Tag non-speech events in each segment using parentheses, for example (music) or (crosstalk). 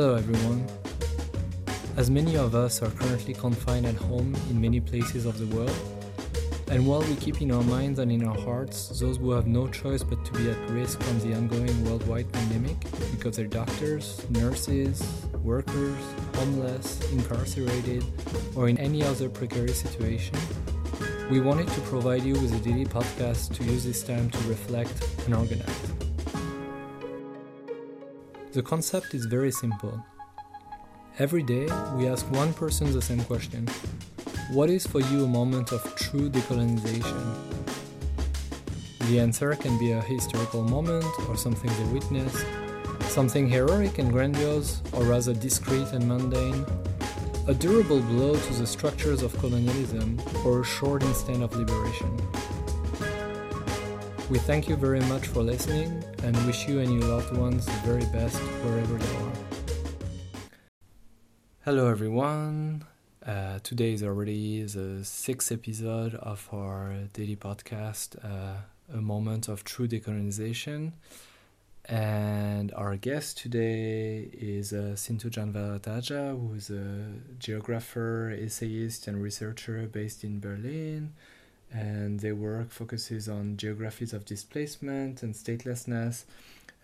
Hello, everyone. As many of us are currently confined at home in many places of the world, and while we keep in our minds and in our hearts those who have no choice but to be at risk from the ongoing worldwide pandemic because they're doctors, nurses, workers, homeless, incarcerated, or in any other precarious situation, we wanted to provide you with a daily podcast to use this time to reflect and organize. The concept is very simple. Every day, we ask one person the same question What is for you a moment of true decolonization? The answer can be a historical moment or something they witnessed, something heroic and grandiose, or rather discreet and mundane, a durable blow to the structures of colonialism, or a short instant of liberation. We thank you very much for listening and wish you and your loved ones the very best wherever you are. Hello, everyone. Uh, today is already the sixth episode of our daily podcast, uh, A Moment of True Decolonization. And our guest today is uh, Sinthujan Varatharajah, who is a geographer, essayist, and researcher based in Berlin and their work focuses on geographies of displacement and statelessness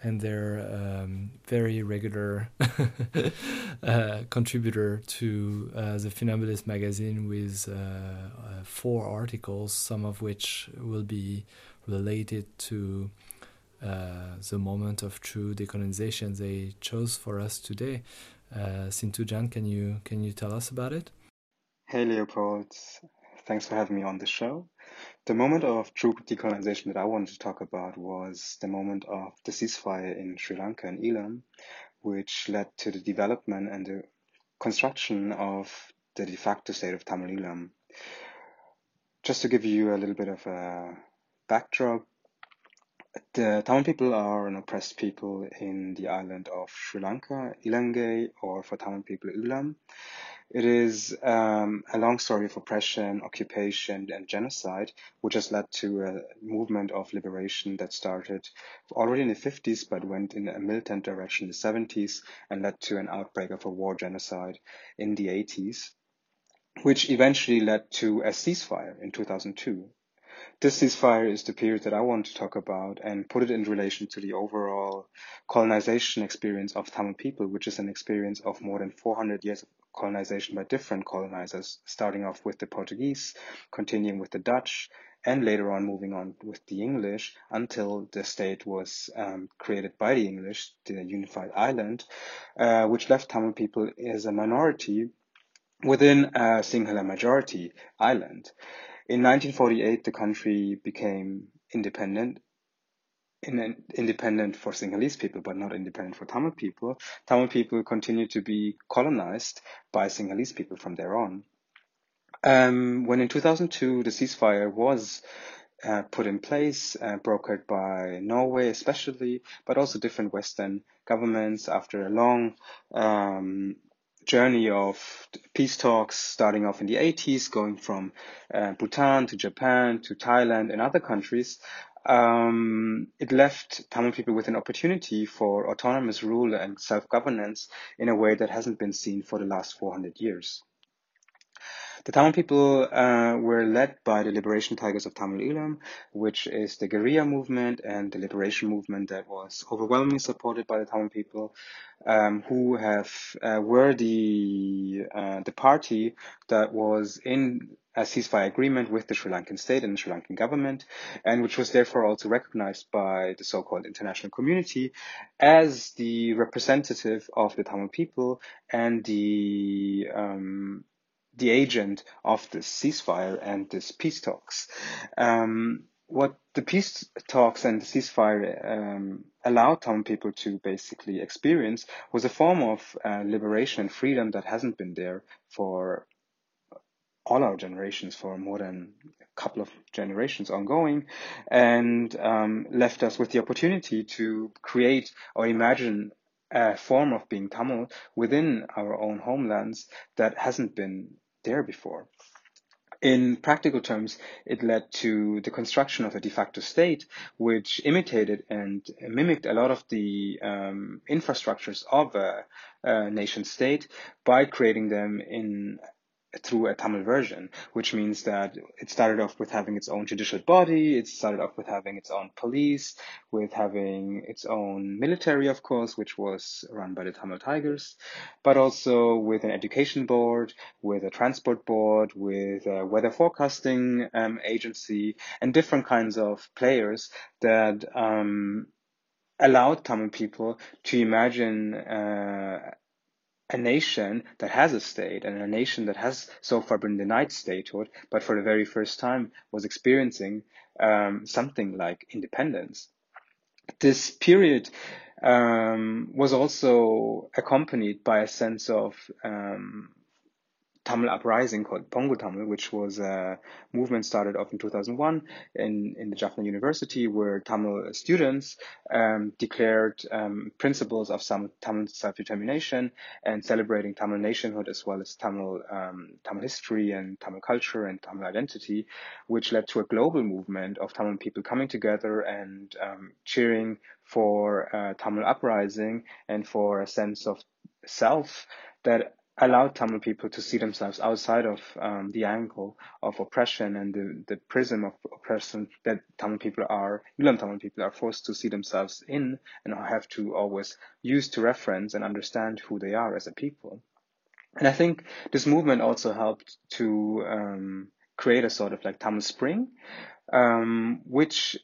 and they're um, very regular (laughs) uh, contributor to uh, the Funambulist magazine with uh, uh, four articles, some of which will be related to uh, the moment of true decolonization they chose for us today. Uh, Sinthujan, can you can you tell us about it? Hey Leopold, thanks for having me on the show. The moment of true decolonization that I wanted to talk about was the moment of the ceasefire in Sri Lanka and Eelam, which led to the development and the construction of the de facto state of Tamil Eelam. Just to give you a little bit of a backdrop, the Tamil people are an oppressed people in the island of Sri Lanka, Ilangai, or for Tamil people, Eelam. It is um, a long story of oppression, occupation, and genocide, which has led to a movement of liberation that started already in the 50s but went in a militant direction in the 70s and led to an outbreak of a war genocide in the 80s, which eventually led to a ceasefire in 2002. This ceasefire is the period that I want to talk about and put it in relation to the overall colonization experience of Tamil people, which is an experience of more than 400 years colonization by different colonizers, starting off with the Portuguese, continuing with the Dutch, and later on moving on with the English until the state was um, created by the English, the unified island, uh, which left Tamil people as a minority within a singular majority island. In 1948, the country became independent in, independent for Sinhalese people, but not independent for Tamil people. Tamil people continued to be colonized by Sinhalese people from there on. Um, when in 2002 the ceasefire was uh, put in place, uh, brokered by Norway especially, but also different Western governments after a long um, journey of peace talks starting off in the 80s, going from uh, Bhutan to Japan to Thailand and other countries, um, it left Tamil people with an opportunity for autonomous rule and self-governance in a way that hasn't been seen for the last 400 years. The Tamil people uh, were led by the Liberation Tigers of Tamil Eelam, which is the guerrilla movement and the liberation movement that was overwhelmingly supported by the Tamil people, um, who have uh, were the uh, the party that was in a ceasefire agreement with the Sri Lankan state and the Sri Lankan government, and which was therefore also recognized by the so-called international community as the representative of the Tamil people and the um, the agent of this ceasefire and this peace talks. Um, what the peace talks and the ceasefire um, allowed Tamil people to basically experience was a form of uh, liberation and freedom that hasn't been there for all our generations for more than a couple of generations ongoing and um, left us with the opportunity to create or imagine a form of being Tamil within our own homelands that hasn't been there before. in practical terms, it led to the construction of a de facto state, which imitated and mimicked a lot of the um, infrastructures of a, a nation state by creating them in through a Tamil version, which means that it started off with having its own judicial body, it started off with having its own police, with having its own military, of course, which was run by the Tamil Tigers, but also with an education board, with a transport board, with a weather forecasting um, agency, and different kinds of players that um, allowed Tamil people to imagine uh, a nation that has a state and a nation that has so far been denied statehood, but for the very first time was experiencing um, something like independence. This period um, was also accompanied by a sense of um, Tamil uprising called Pongu Tamil, which was a movement started off in 2001 in, in the Jaffna University, where Tamil students um, declared um, principles of some Tamil self-determination and celebrating Tamil nationhood as well as Tamil um, Tamil history and Tamil culture and Tamil identity, which led to a global movement of Tamil people coming together and um, cheering for uh, Tamil uprising and for a sense of self that allowed Tamil people to see themselves outside of um, the angle of oppression and the, the prism of oppression that Tamil people are, Eelam Tamil people are forced to see themselves in and have to always use to reference and understand who they are as a people. And I think this movement also helped to um, create a sort of like Tamil Spring, um, which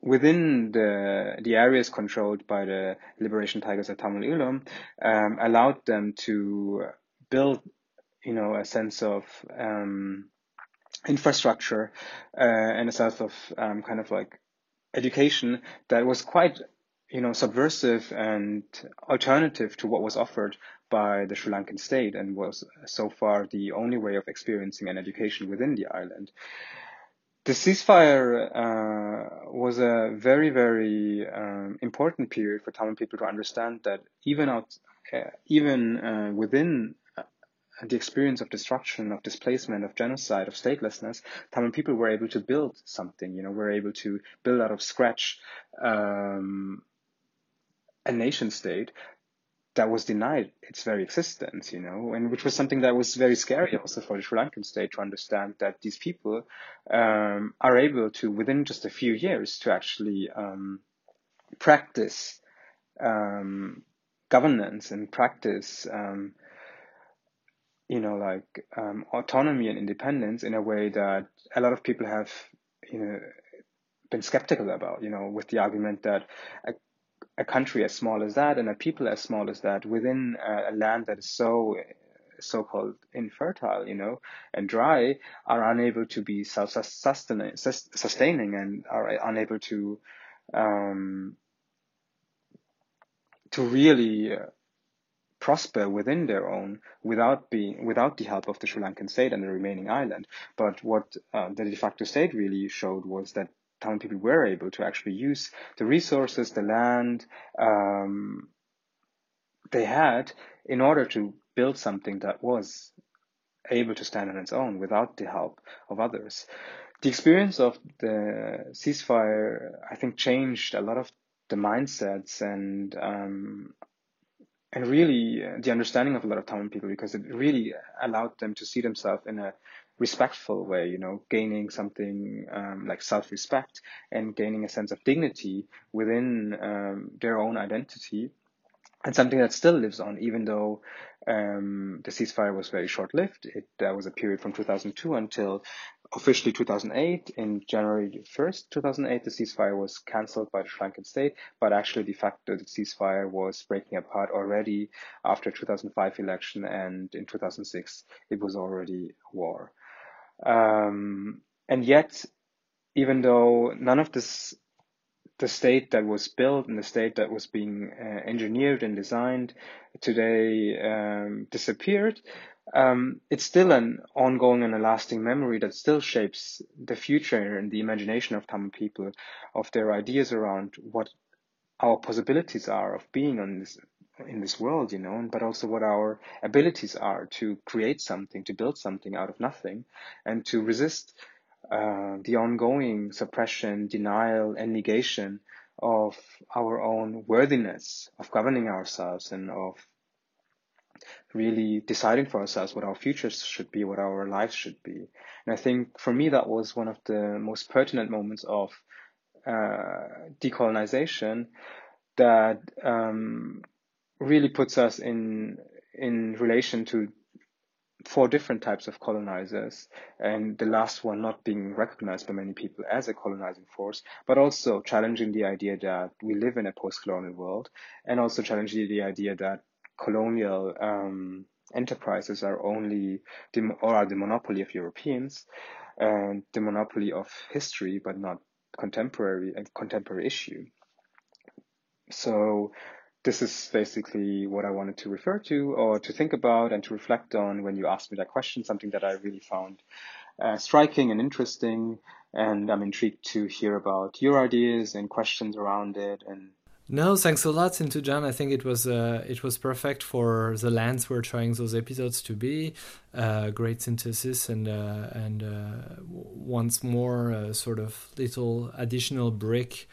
within the the areas controlled by the Liberation Tigers of Tamil Eelam um, allowed them to build, you know, a sense of um, infrastructure uh, and a sense of um, kind of like education that was quite, you know, subversive and alternative to what was offered by the Sri Lankan state and was so far the only way of experiencing an education within the island. The ceasefire uh, was a very, very um, important period for Tamil people to understand that even out, uh, even uh, within the experience of destruction, of displacement, of genocide, of statelessness, Tamil people were able to build something, you know, were able to build out of scratch um, a nation state that was denied its very existence, you know, and which was something that was very scary also for the Sri Lankan state to understand that these people um, are able to, within just a few years, to actually um, practice um, governance and practice um, you know, like um, autonomy and independence in a way that a lot of people have, you know, been skeptical about, you know, with the argument that a, a country as small as that and a people as small as that within a, a land that is so so-called infertile, you know, and dry are unable to be self-sustaining sustaining and are unable to um, to really prosper within their own without being without the help of the Sri Lankan state and the remaining island. But what uh, the de facto state really showed was that Tamil people were able to actually use the resources, the land um, they had in order to build something that was able to stand on its own without the help of others. The experience of the ceasefire, I think, changed a lot of the mindsets and um, and really uh, the understanding of a lot of Tamil people because it really allowed them to see themselves in a respectful way, you know, gaining something um, like self-respect and gaining a sense of dignity within um, their own identity and something that still lives on, even though um, the ceasefire was very short-lived. It that was a period from 2002 until officially 2008. In January 1st, 2008, the ceasefire was cancelled by the Sri Lankan state, but actually the de facto the ceasefire was breaking apart already after 2005 election, and in 2006 it was already war. Um, and yet, even though none of this the state that was built and the state that was being uh, engineered and designed today um, disappeared um, it's still an ongoing and a lasting memory that still shapes the future and the imagination of Tamil people, of their ideas around what our possibilities are of being on this in this world, you know, but also what our abilities are to create something, to build something out of nothing, and to resist uh, the ongoing suppression, denial, and negation of our own worthiness of governing ourselves and of really deciding for ourselves what our futures should be, what our lives should be. And I think for me, that was one of the most pertinent moments of uh, decolonization that um, really puts us in in relation to four different types of colonizers, and the last one not being recognized by many people as a colonizing force, but also challenging the idea that we live in a post-colonial world, and also challenging the idea that colonial um, enterprises are only the, or are the monopoly of Europeans and the monopoly of history, but not contemporary and contemporary issue. So this is basically what I wanted to refer to or to think about and to reflect on when you asked me that question, something that I really found uh, striking and interesting. And I'm intrigued to hear about your ideas and questions around it and no, thanks a lot, Sinthujan. I think it was uh, it was perfect for the lens we're trying those episodes to be. Uh, great synthesis and uh, and uh, once more a sort of little additional brick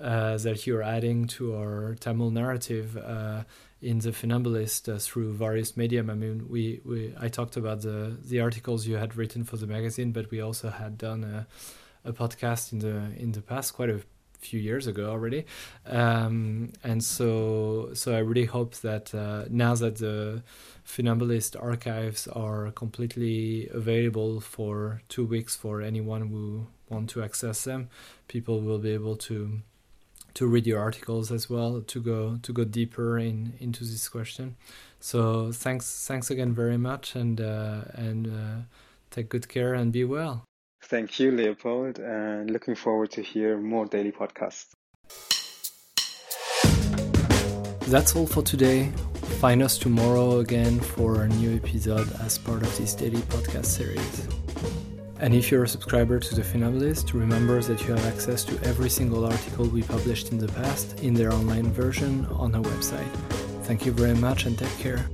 uh, that you're adding to our Tamil narrative uh, in the Funambulist through various medium. I mean, we, we I talked about the the articles you had written for the magazine, but we also had done a, a podcast in the in the past, quite a few years ago already. Um, and so, so I really hope that uh, now that the Funambulist archives are completely available for two weeks for anyone who want to access them, people will be able to to read your articles as well to go to go deeper in into this question. So thanks thanks again very much and uh, and uh, take good care and be well. Thank you, Leopold, and looking forward to hear more daily podcasts. That's all for today. Find us tomorrow again for a new episode as part of this daily podcast series. And if you're a subscriber to the Funambulist, remember that you have access to every single article we published in the past in their online version on our website. Thank you very much and take care.